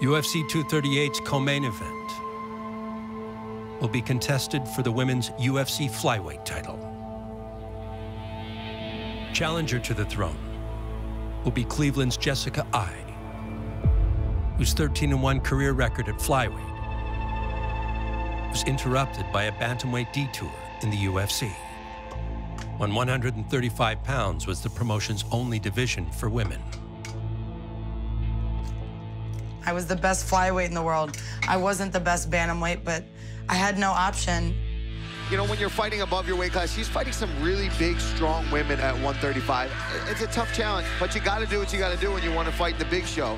UFC 238's co-main event will be contested for the women's UFC flyweight title. Challenger to the throne will be Cleveland's Jessica Eye, whose 13-1 career record at flyweight was interrupted by a bantamweight detour in the UFC when 135 pounds was the promotion's only division for women. I was the best flyweight in the world. I wasn't the best bantamweight, but I had no option. You know, when you're fighting above your weight class, she's fighting some really big, strong women at 135. It's a tough challenge, but you got to do what you got to do when you want to fight the big show.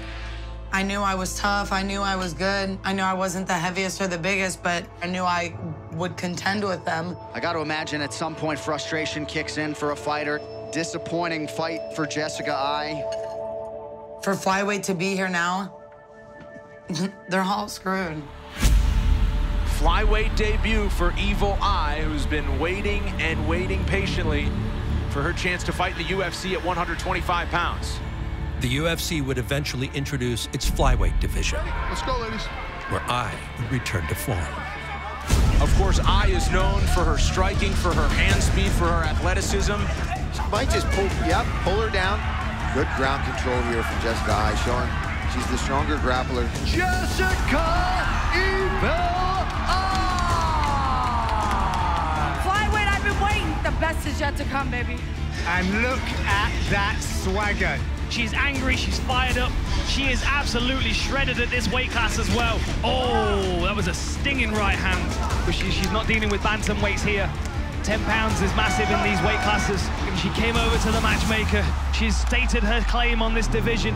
I knew I was tough. I knew I was good. I knew I wasn't the heaviest or the biggest, but I knew I would contend with them. I got to imagine at some point frustration kicks in for a fighter. Disappointing fight for Jessica Eye. For flyweight to be here now, they're all screwed. Flyweight debut for Evil Eye, who's been waiting and waiting patiently for her chance to fight in the UFC at 125 pounds. The UFC would eventually introduce its flyweight division. Let's go, ladies. Where Eye would return to form. Of course, Eye is known for her striking, for her hand speed, for her athleticism. She might just pull, yep, pull her down. Good ground control here from Jessica Eye, showing she's the stronger grappler. Jessica Evil Flyweight, I've been waiting. The best is yet to come, baby. And look at that swagger. She's angry, she's fired up. She is absolutely shredded at this weight class as well. Oh, that was a stinging right hand. But she, she's not dealing with bantam weights here. 10 pounds is massive in these weight classes. She came over to the matchmaker. She's stated her claim on this division.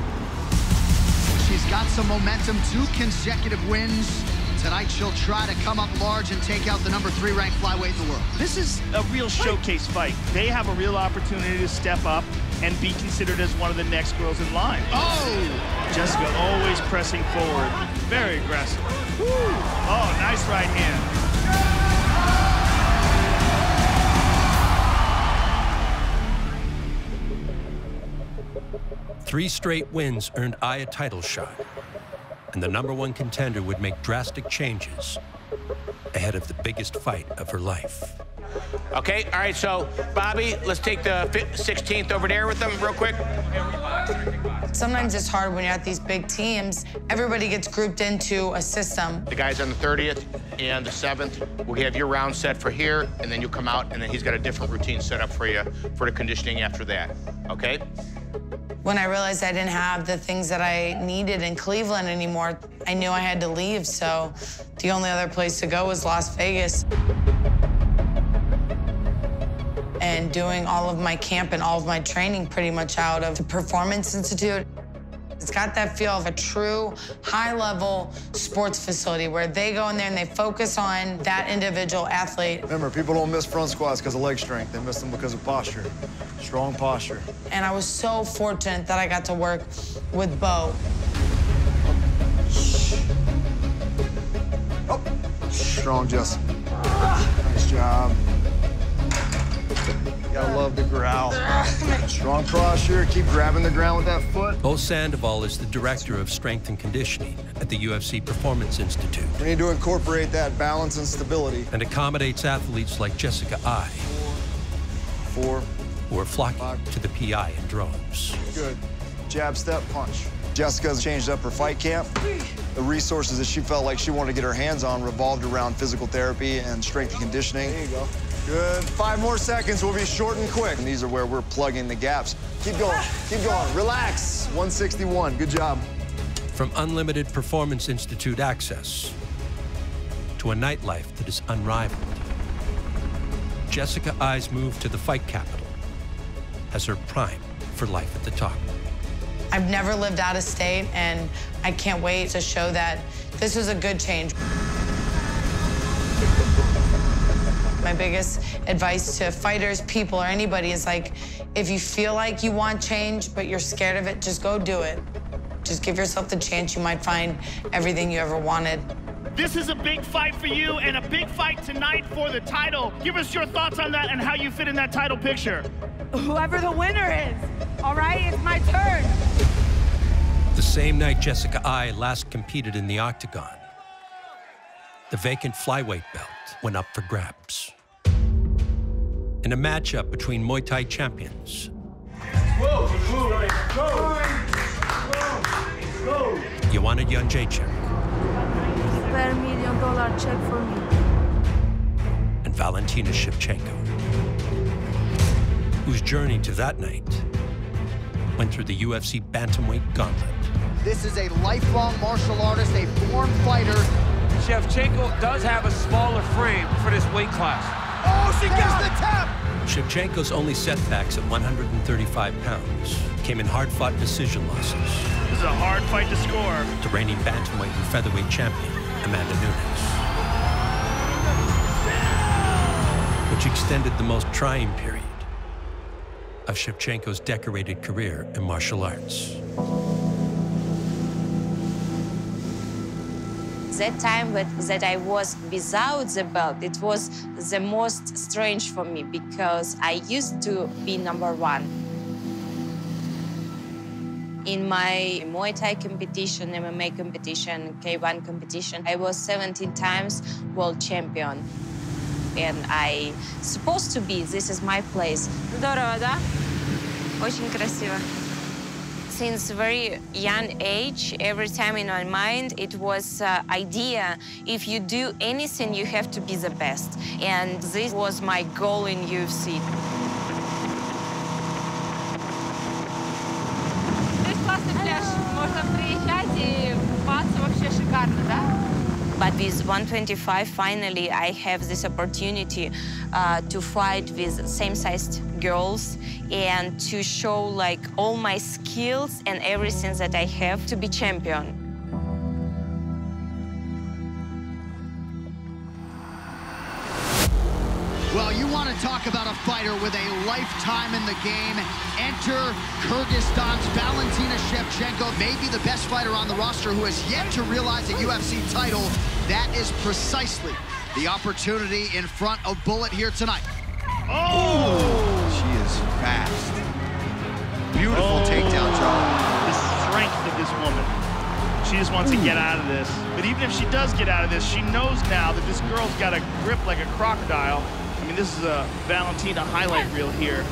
She's got some momentum, two consecutive wins. Tonight she'll try to come up large and take out the number three ranked flyweight in the world. This is a real showcase fight. They have a real opportunity to step up and be considered as one of the next girls in line. Oh! Jessica always pressing forward. Very aggressive. Woo. Oh, nice right hand. Three straight wins earned Eye a title shot, and the number one contender would make drastic changes ahead of the biggest fight of her life. Okay, all right, so Bobby, let's take the 16th over there with them real quick. Sometimes it's hard when you're at these big teams. Everybody gets grouped into a system. The guys on the 30th and the 7th, we'll have your round set for here, and then you come out, and then he's got a different routine set up for you for the conditioning after that, okay? When I realized I didn't have the things that I needed in Cleveland anymore, I knew I had to leave, so the only other place to go was Las Vegas. And doing all of my camp and all of my training pretty much out of the Performance Institute. Got that feel of a true high-level sports facility where they go in there and they focus on that individual athlete. Remember, people don't miss front squats because of leg strength. They miss them because of posture, strong posture. And I was so fortunate that I got to work with Bo. Oh, strong, Jess. Nice job. Gotta love the growl. Strong cross here. keep grabbing the ground with that foot. Bo Sandoval is the director of strength and conditioning at the UFC Performance Institute. We need to incorporate that balance and stability. And accommodates athletes like Jessica Eye. Four. Who are flocking Five. to the PI in droves. Good. Jab, step, punch. Jessica's changed up her fight camp. The resources that she felt like she wanted to get her hands on revolved around physical therapy and strength and conditioning. There you go. Good. Five more seconds. We'll be short and quick. And these are where we're plugging the gaps. Keep going. Keep going. Relax. 161. Good job. From unlimited Performance Institute access to a nightlife that is unrivaled, Jessica Eye's move to the fight capital has her prime for life at the top. I've never lived out of state, and I can't wait to show that this was a good change. My biggest advice to fighters, people, or anybody is like, if you feel like you want change, but you're scared of it, just go do it. Just give yourself the chance. You might find everything you ever wanted. This is a big fight for you and a big fight tonight for the title. Give us your thoughts on that and how you fit in that title picture. Whoever the winner is, all right? It's my turn. The same night Jessica Eye last competed in the octagon, the vacant flyweight belt went up for grabs. In a matchup between Muay Thai champions, Joanna Jędrzejczyk Per million dollar check for me. and Valentina Shevchenko, whose journey to that night went through the UFC bantamweight gauntlet. This is a lifelong martial artist, a born fighter. Shevchenko does have a smaller frame for this weight class. Oh, she gets the tap! Shevchenko's only setbacks at 135 pounds came in hard-fought decision losses This is a hard fight to score. to reigning bantamweight and featherweight champion Amanda Nunes, which extended the most trying period of Shevchenko's decorated career in martial arts. That time that, that I was without the belt, it was the most strange for me because I used to be number one. In my Muay Thai competition, MMA competition, K1 competition, I was 17 times world champion. And I supposed to be, this is my place. Здорово, да? Очень красиво. Since very young age, every time in my mind, it was uh, idea, if you do anything, you have to be the best. And this was my goal in UFC. But with 125, finally, I have this opportunity uh, to fight with same-sized girls and to show like all my skills and everything that I have to be champion. Talk about a fighter with a lifetime in the game. Enter Kyrgyzstan's Valentina Shevchenko, maybe the best fighter on the roster who has yet to realize a UFC title. That is precisely the opportunity in front of Bullet here tonight. Oh! She is fast. Beautiful oh. takedown drop. The strength of this woman. She just wants to get out of this. But even if she does get out of this, she knows now that this girl's got a grip like a crocodile. I mean, this is a Valentina highlight reel here.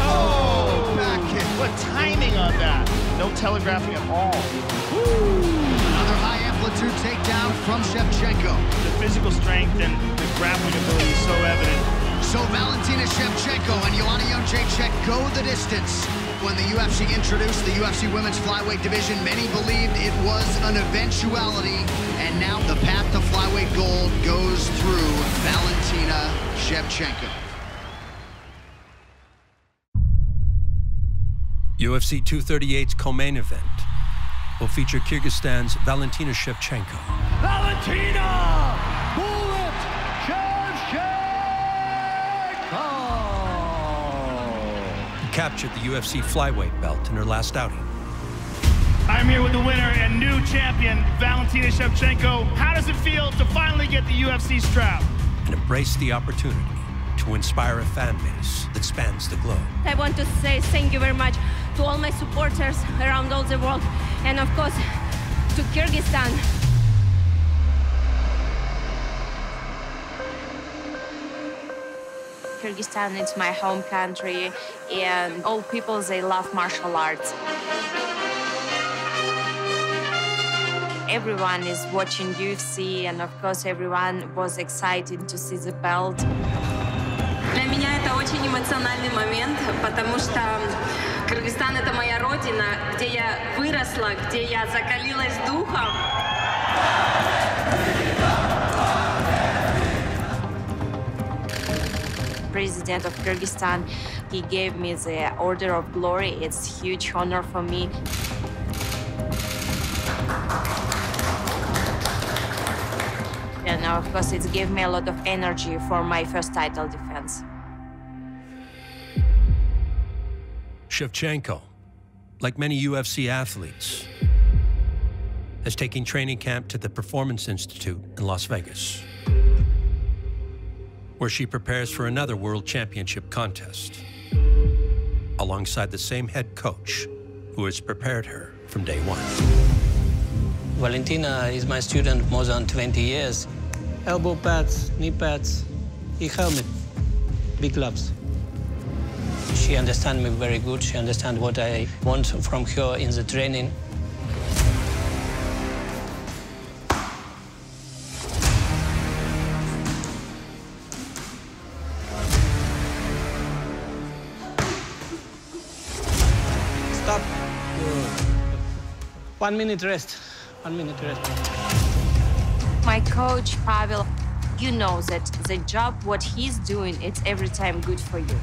Oh, back kick. What timing on that? No telegraphing at all. Another high amplitude takedown from Shevchenko. The physical strength and the grappling ability is so evident. So Valentina Shevchenko and Joanna Jędrzejczyk go the distance. When the UFC introduced the UFC Women's Flyweight division, many believed it was an eventuality. And now the path to flyweight gold goes through Valentina Shevchenko. UFC 238's co-main event will feature Kyrgyzstan's Valentina Shevchenko, Valentina captured the UFC flyweight belt in her last outing. I'm here with the winner and new champion, Valentina Shevchenko. How does it feel to finally get the UFC strap? and embrace the opportunity to inspire a fan base that spans the globe. I want to say thank you very much to all my supporters around all the world, and of course to Kyrgyzstan. Kyrgyzstan is my home country, and all people they love martial arts. Everyone is watching UFC, and of course, everyone was excited to see the belt. Для меня это очень эмоциональный момент, потому что Кыргызстан — это моя родина, где я выросла, где я закалилась духом. President of Kyrgyzstan, he gave me the Order of Glory. It's huge honor for me. And of course, it gave me a lot of energy for my first title defense. Shevchenko, like many UFC athletes, has taken training camp to the Performance Institute in Las Vegas, where she prepares for another World Championship contest alongside the same head coach who has prepared her from day one. Valentina is my student more than 20 years. Elbow pads, knee pads, e helmet, big gloves. She understands me very good. She understands what I want from her in the training. One minute rest. One minute rest. My coach, Pavel, you know that the job, what he's doing, it's every time good for you.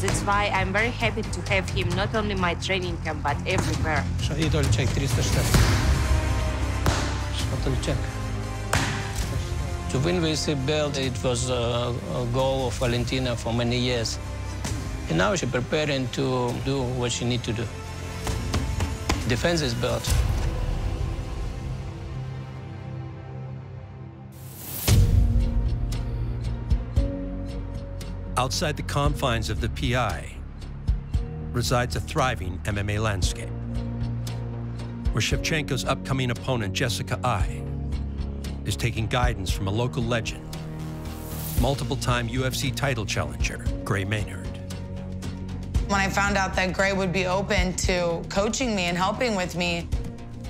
That's why I'm very happy to have him not only my training camp, but everywhere. Шагит check 360. Shuttle check. To win with the belt, it was a, a goal of Valentina for many years. And now she's preparing to do what she needs to do. Defend this belt. Outside the confines of the PI resides a thriving MMA landscape, where Shevchenko's upcoming opponent, Jessica Eye, is taking guidance from a local legend, multiple-time UFC title challenger, Gray Maynard. When I found out that Gray would be open to coaching me and helping with me,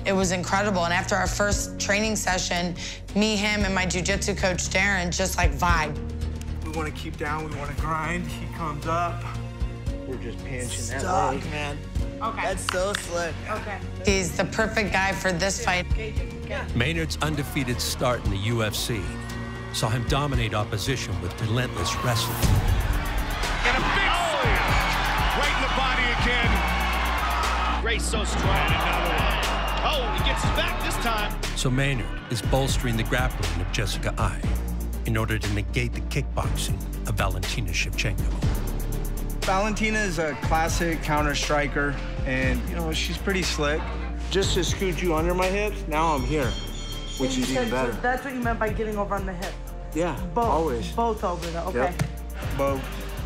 it was incredible. And after our first training session, me, him, and my jiu-jitsu coach, Darren, just like vibe. We want to keep down, we want to grind. He comes up. We're just pinching that Stuck, leg. man. Okay. That's so slick. Okay. He's the perfect guy for this fight. Maynard's undefeated start in the UFC saw him dominate opposition with relentless wrestling. Right in the body again. Gray's so strong. Another one. Oh, he gets his back this time. So Maynard is bolstering the grappling of Jessica Eye in order to negate the kickboxing of Valentina Shevchenko. Valentina is a classic counter striker, and you know she's pretty slick. Just to scoot you under my hips, now I'm here, which is said- even so better. that's what you meant by getting over on the hip. Yeah, Both. always. Both over there. Okay. Yep. But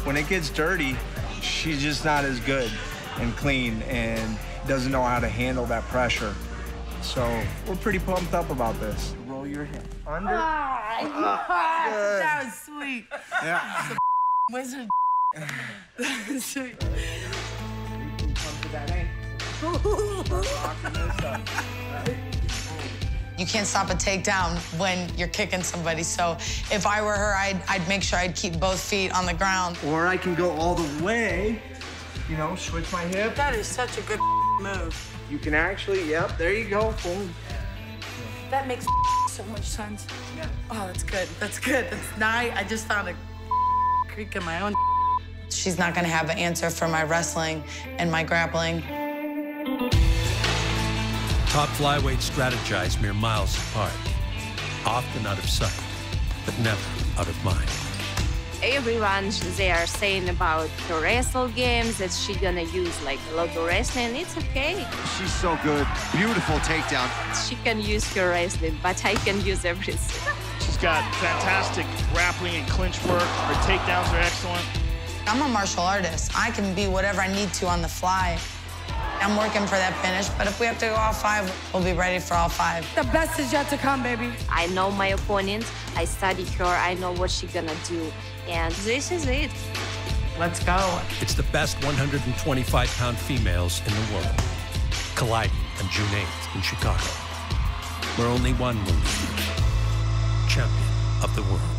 when it gets dirty, she's just not as good and clean and doesn't know how to handle that pressure. So we're pretty pumped up about this. Roll your hip under. Ah, good. that was sweet. Yeah. The wizard. sweet. You can't stop a takedown when you're kicking somebody. So if I were her, I'd, I'd make sure I'd keep both feet on the ground. Or I can go all the way, you know, switch my hip. That is such a good move. You can actually, yep, there you go. Boom. That makes so much sense. Oh, that's good. That's good. That's nice. I just found a creek in my own. She's not gonna have an answer for my wrestling and my grappling. Top flyweights strategize mere miles apart, often out of sight, but never out of mind. Everyone they are saying about the wrestle games that she gonna use like a lot of wrestling. It's okay. She's so good. Beautiful takedown. She can use her wrestling, but I can use everything. She's got fantastic grappling and clinch work. Her takedowns are excellent. I'm a martial artist. I can be whatever I need to on the fly. I'm working for that finish, but if we have to go all five, we'll be ready for all five. The best is yet to come, baby. I know my opponent. I study her. I know what she's gonna do, and this is it. Let's go. It's the best 125-pound females in the world, colliding on June 8th in Chicago, where only one will be champion of the world.